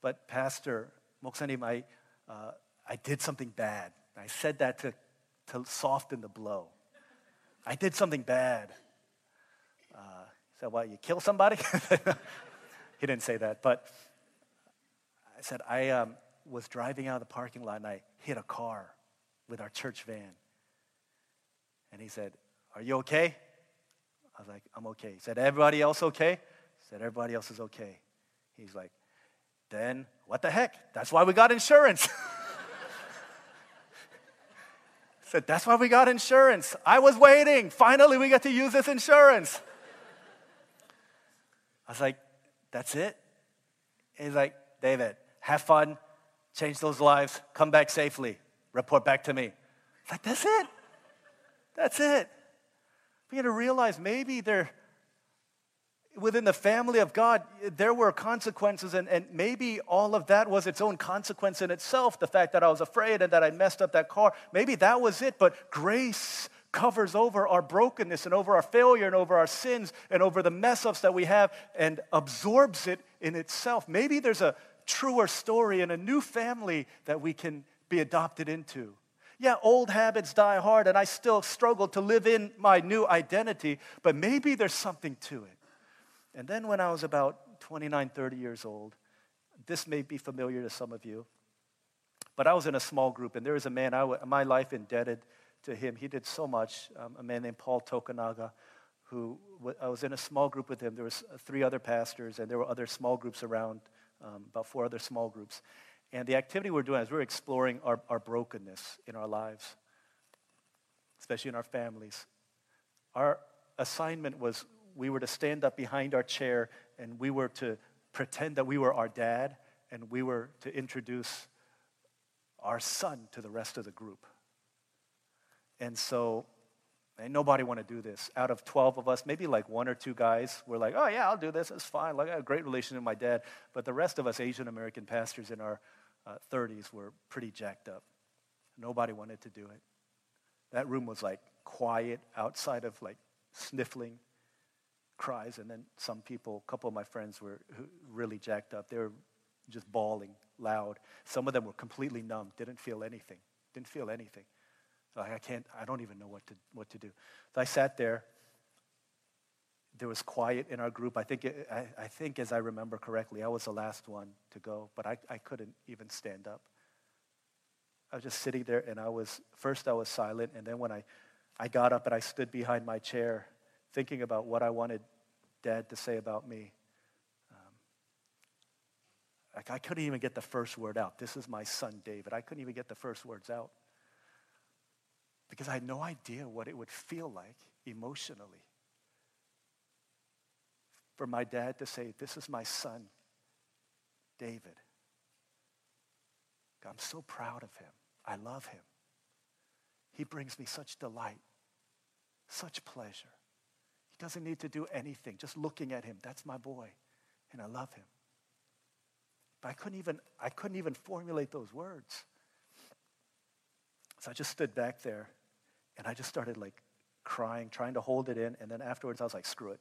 A: but Pastor Moksanim, I, uh, I did something bad. I said that to, to soften the blow. I did something bad. Uh, he said, what, you kill somebody? [laughs] he didn't say that, but I said, I, um, was driving out of the parking lot and I hit a car with our church van. And he said, Are you okay? I was like, I'm okay. He said, Everybody else okay? He said, Everybody else is okay. He's like, Then what the heck? That's why we got insurance. [laughs] said, That's why we got insurance. I was waiting. Finally, we get to use this insurance. I was like, That's it? he's like, David, have fun change those lives, come back safely, report back to me. Like, that's it. That's it. We to realize maybe there, within the family of God, there were consequences, and, and maybe all of that was its own consequence in itself. The fact that I was afraid and that I messed up that car, maybe that was it, but grace covers over our brokenness and over our failure and over our sins and over the mess ups that we have and absorbs it in itself. Maybe there's a truer story and a new family that we can be adopted into. Yeah, old habits die hard, and I still struggle to live in my new identity, but maybe there's something to it. And then when I was about 29, 30 years old, this may be familiar to some of you, but I was in a small group, and there was a man, I w- my life indebted to him. He did so much, um, a man named Paul Tokunaga, who w- I was in a small group with him. There was three other pastors, and there were other small groups around, um, about four other small groups. And the activity we're doing is we're exploring our, our brokenness in our lives, especially in our families. Our assignment was we were to stand up behind our chair and we were to pretend that we were our dad and we were to introduce our son to the rest of the group. And so, ain't nobody want to do this. Out of 12 of us, maybe like one or two guys were like, oh, yeah, I'll do this. It's fine. Like, I have a great relationship with my dad. But the rest of us Asian American pastors in our uh, 30s were pretty jacked up. Nobody wanted to do it. That room was like quiet outside of like sniffling cries. And then some people, a couple of my friends were really jacked up. They were just bawling loud. Some of them were completely numb, didn't feel anything, didn't feel anything. Like, I can't, I don't even know what to, what to do. So I sat there. There was quiet in our group. I think, it, I, I think, as I remember correctly, I was the last one to go, but I, I couldn't even stand up. I was just sitting there, and I was, first I was silent, and then when I, I got up and I stood behind my chair, thinking about what I wanted Dad to say about me. Um, like I couldn't even get the first word out. This is my son, David. I couldn't even get the first words out because I had no idea what it would feel like emotionally for my dad to say, This is my son, David. I'm so proud of him. I love him. He brings me such delight, such pleasure. He doesn't need to do anything. Just looking at him, that's my boy, and I love him. But I couldn't even, I couldn't even formulate those words. So I just stood back there and I just started like crying, trying to hold it in. And then afterwards, I was like, screw it.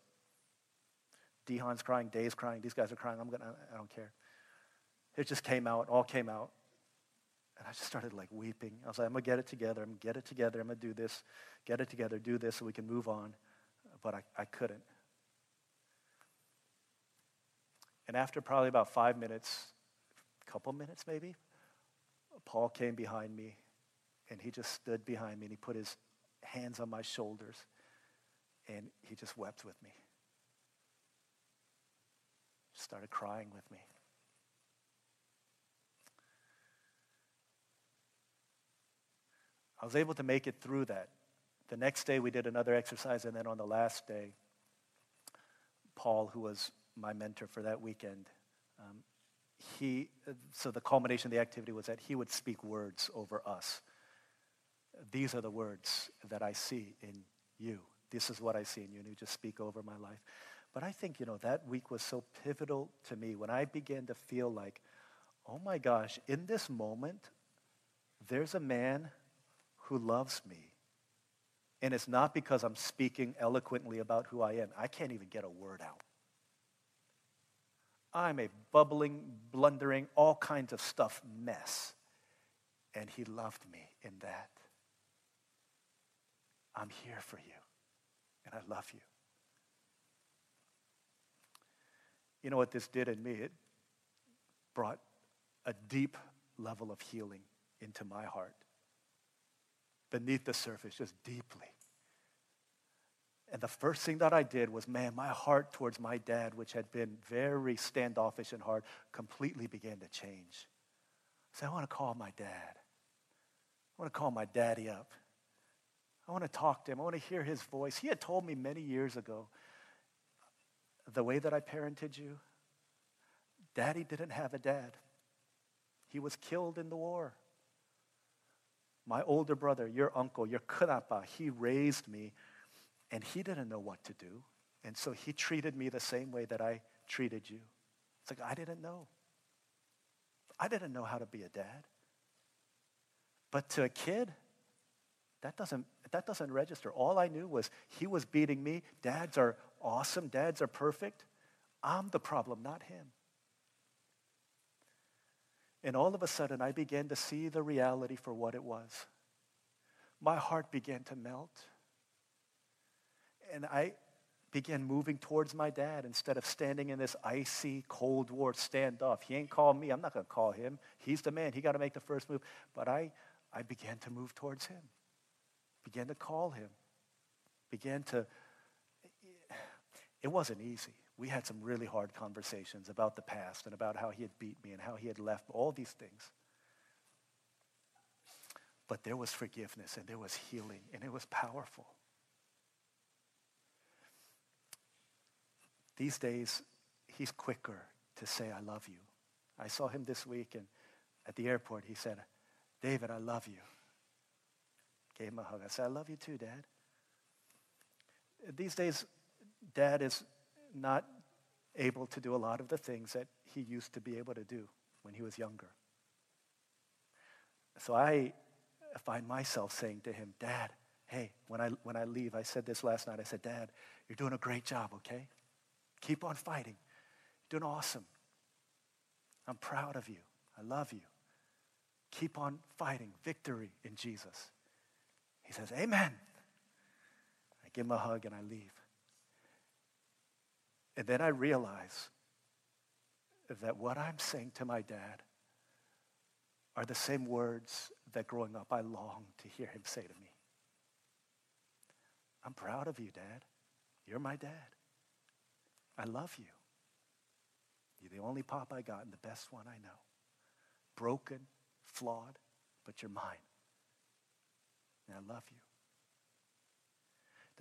A: Dehan's crying, Dave's crying, these guys are crying. I'm gonna, I don't care. It just came out, all came out. And I just started like weeping. I was like, I'm gonna get it together. I'm gonna get it together. I'm gonna do this, get it together, do this so we can move on. But I, I couldn't. And after probably about five minutes, a couple minutes maybe, Paul came behind me and he just stood behind me and he put his hands on my shoulders, and he just wept with me. Started crying with me. I was able to make it through that. The next day, we did another exercise, and then on the last day, Paul, who was my mentor for that weekend, um, he, so the culmination of the activity was that he would speak words over us these are the words that I see in you. This is what I see in you. And you just speak over my life. But I think, you know, that week was so pivotal to me when I began to feel like, oh my gosh, in this moment, there's a man who loves me. And it's not because I'm speaking eloquently about who I am. I can't even get a word out. I'm a bubbling, blundering, all kinds of stuff mess. And he loved me in that. I'm here for you, and I love you. You know what this did in me? It brought a deep level of healing into my heart. Beneath the surface, just deeply. And the first thing that I did was, man, my heart towards my dad, which had been very standoffish and hard, completely began to change. So I want to call my dad. I want to call my daddy up. I want to talk to him. I want to hear his voice. He had told me many years ago the way that I parented you, daddy didn't have a dad. He was killed in the war. My older brother, your uncle, your kunapa, he raised me and he didn't know what to do. And so he treated me the same way that I treated you. It's like, I didn't know. I didn't know how to be a dad. But to a kid, That doesn't, that doesn't register. All I knew was he was beating me. Dads are awesome, dads are perfect. I'm the problem, not him. And all of a sudden, I began to see the reality for what it was. My heart began to melt. And I began moving towards my dad instead of standing in this icy Cold War standoff. He ain't called me. I'm not going to call him. He's the man. He got to make the first move. But I, I began to move towards him, began to call him, began to. It wasn't easy we had some really hard conversations about the past and about how he had beat me and how he had left all these things. But there was forgiveness and there was healing and it was powerful. These days, he's quicker to say, I love you. I saw him this week and at the airport, he said, David, I love you. Gave him a hug. I said, I love you too, Dad. These days, Dad is not able to do a lot of the things that he used to be able to do when he was younger. So I find myself saying to him, Dad, hey, when I, when I leave, I said this last night. I said, Dad, you're doing a great job, okay? Keep on fighting. You're doing awesome. I'm proud of you. I love you. Keep on fighting. Victory in Jesus. He says, Amen. I give him a hug and I leave. And then I realize that what I'm saying to my dad are the same words that growing up I longed to hear him say to me. I'm proud of you, Dad. You're my dad. I love you. You're the only pop I got and the best one I know. Broken, flawed, but you're mine. And I love you.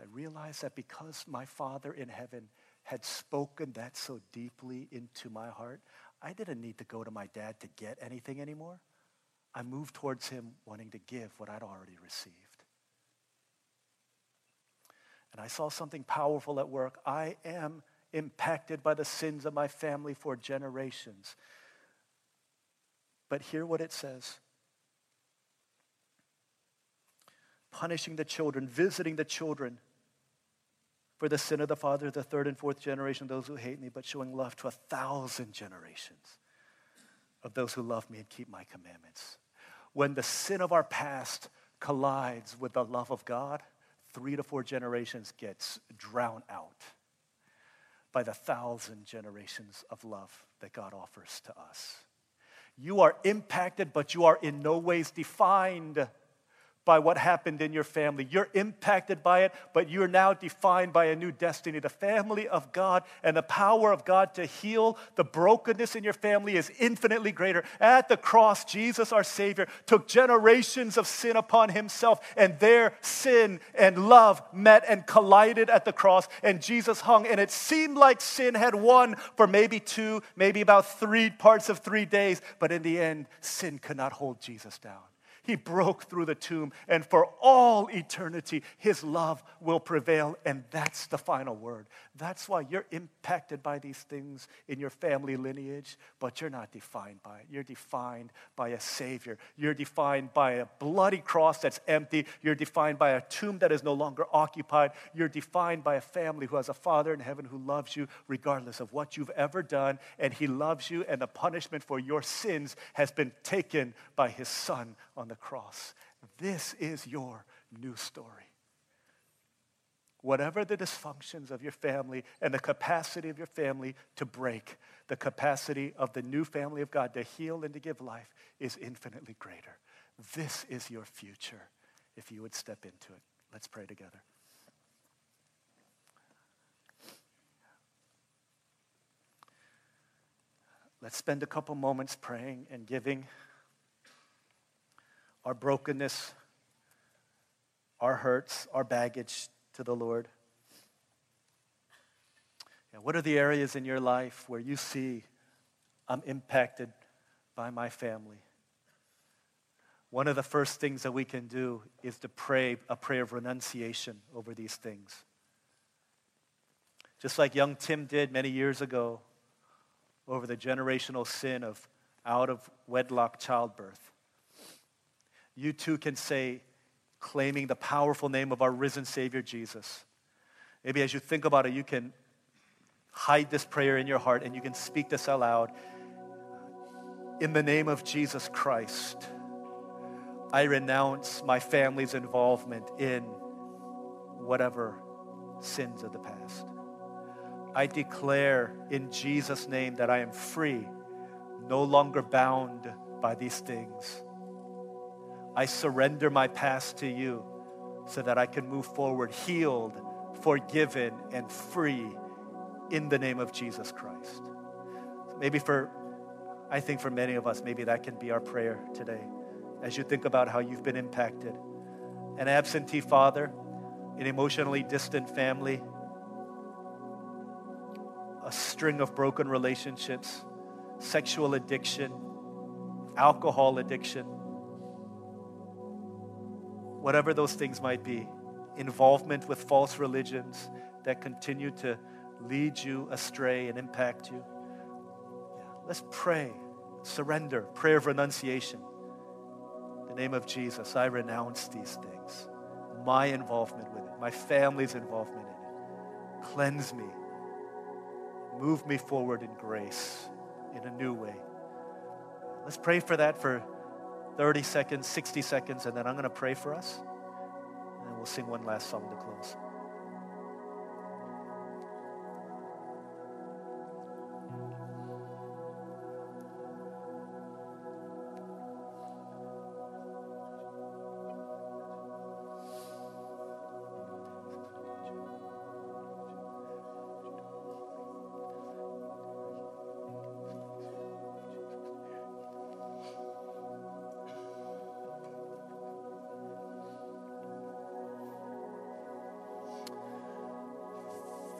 A: I realized that because my Father in heaven had spoken that so deeply into my heart, I didn't need to go to my dad to get anything anymore. I moved towards him wanting to give what I'd already received. And I saw something powerful at work. I am impacted by the sins of my family for generations. But hear what it says punishing the children, visiting the children for the sin of the father, the third and fourth generation those who hate me, but showing love to a thousand generations of those who love me and keep my commandments. When the sin of our past collides with the love of God, three to four generations gets drowned out by the thousand generations of love that God offers to us. You are impacted, but you are in no ways defined by what happened in your family. You're impacted by it, but you're now defined by a new destiny. The family of God and the power of God to heal the brokenness in your family is infinitely greater. At the cross, Jesus, our Savior, took generations of sin upon himself, and their sin and love met and collided at the cross, and Jesus hung. And it seemed like sin had won for maybe two, maybe about three parts of three days, but in the end, sin could not hold Jesus down. He broke through the tomb, and for all eternity, His love will prevail. And that's the final word. That's why you're impacted by these things in your family lineage, but you're not defined by it. You're defined by a Savior. You're defined by a bloody cross that's empty. You're defined by a tomb that is no longer occupied. You're defined by a family who has a Father in heaven who loves you regardless of what you've ever done, and He loves you, and the punishment for your sins has been taken by His Son on the cross. This is your new story. Whatever the dysfunctions of your family and the capacity of your family to break, the capacity of the new family of God to heal and to give life is infinitely greater. This is your future if you would step into it. Let's pray together. Let's spend a couple moments praying and giving our brokenness, our hurts, our baggage to the Lord. What are the areas in your life where you see I'm impacted by my family? One of the first things that we can do is to pray a prayer of renunciation over these things. Just like young Tim did many years ago over the generational sin of out of wedlock childbirth you too can say, claiming the powerful name of our risen Savior Jesus. Maybe as you think about it, you can hide this prayer in your heart and you can speak this out loud. In the name of Jesus Christ, I renounce my family's involvement in whatever sins of the past. I declare in Jesus' name that I am free, no longer bound by these things. I surrender my past to you so that I can move forward healed, forgiven, and free in the name of Jesus Christ. Maybe for, I think for many of us, maybe that can be our prayer today as you think about how you've been impacted. An absentee father, an emotionally distant family, a string of broken relationships, sexual addiction, alcohol addiction, whatever those things might be, involvement with false religions that continue to lead you astray and impact you. Let's pray, surrender, prayer of renunciation. In the name of Jesus, I renounce these things, my involvement with it, my family's involvement in it. Cleanse me, move me forward in grace in a new way. Let's pray for that for 30 seconds, 60 seconds, and then I'm going to pray for us. And we'll sing one last song to close.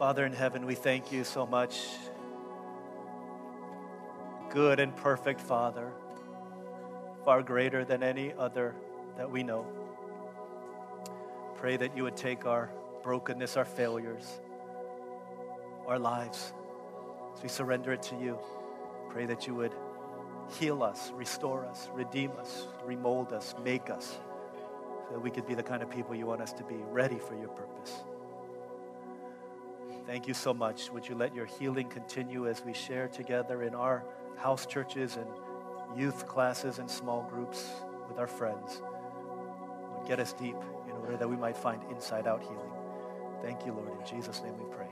A: Father in heaven, we thank you so much. Good and perfect Father, far greater than any other that we know. Pray that you would take our brokenness, our failures, our lives, as we surrender it to you. Pray that you would heal us, restore us, redeem us, remold us, make us, so that we could be the kind of people you want us to be, ready for your purpose. Thank you so much. Would you let your healing continue as we share together in our house churches and youth classes and small groups with our friends? Lord, get us deep in order that we might find inside out healing. Thank you, Lord. In Jesus' name we pray.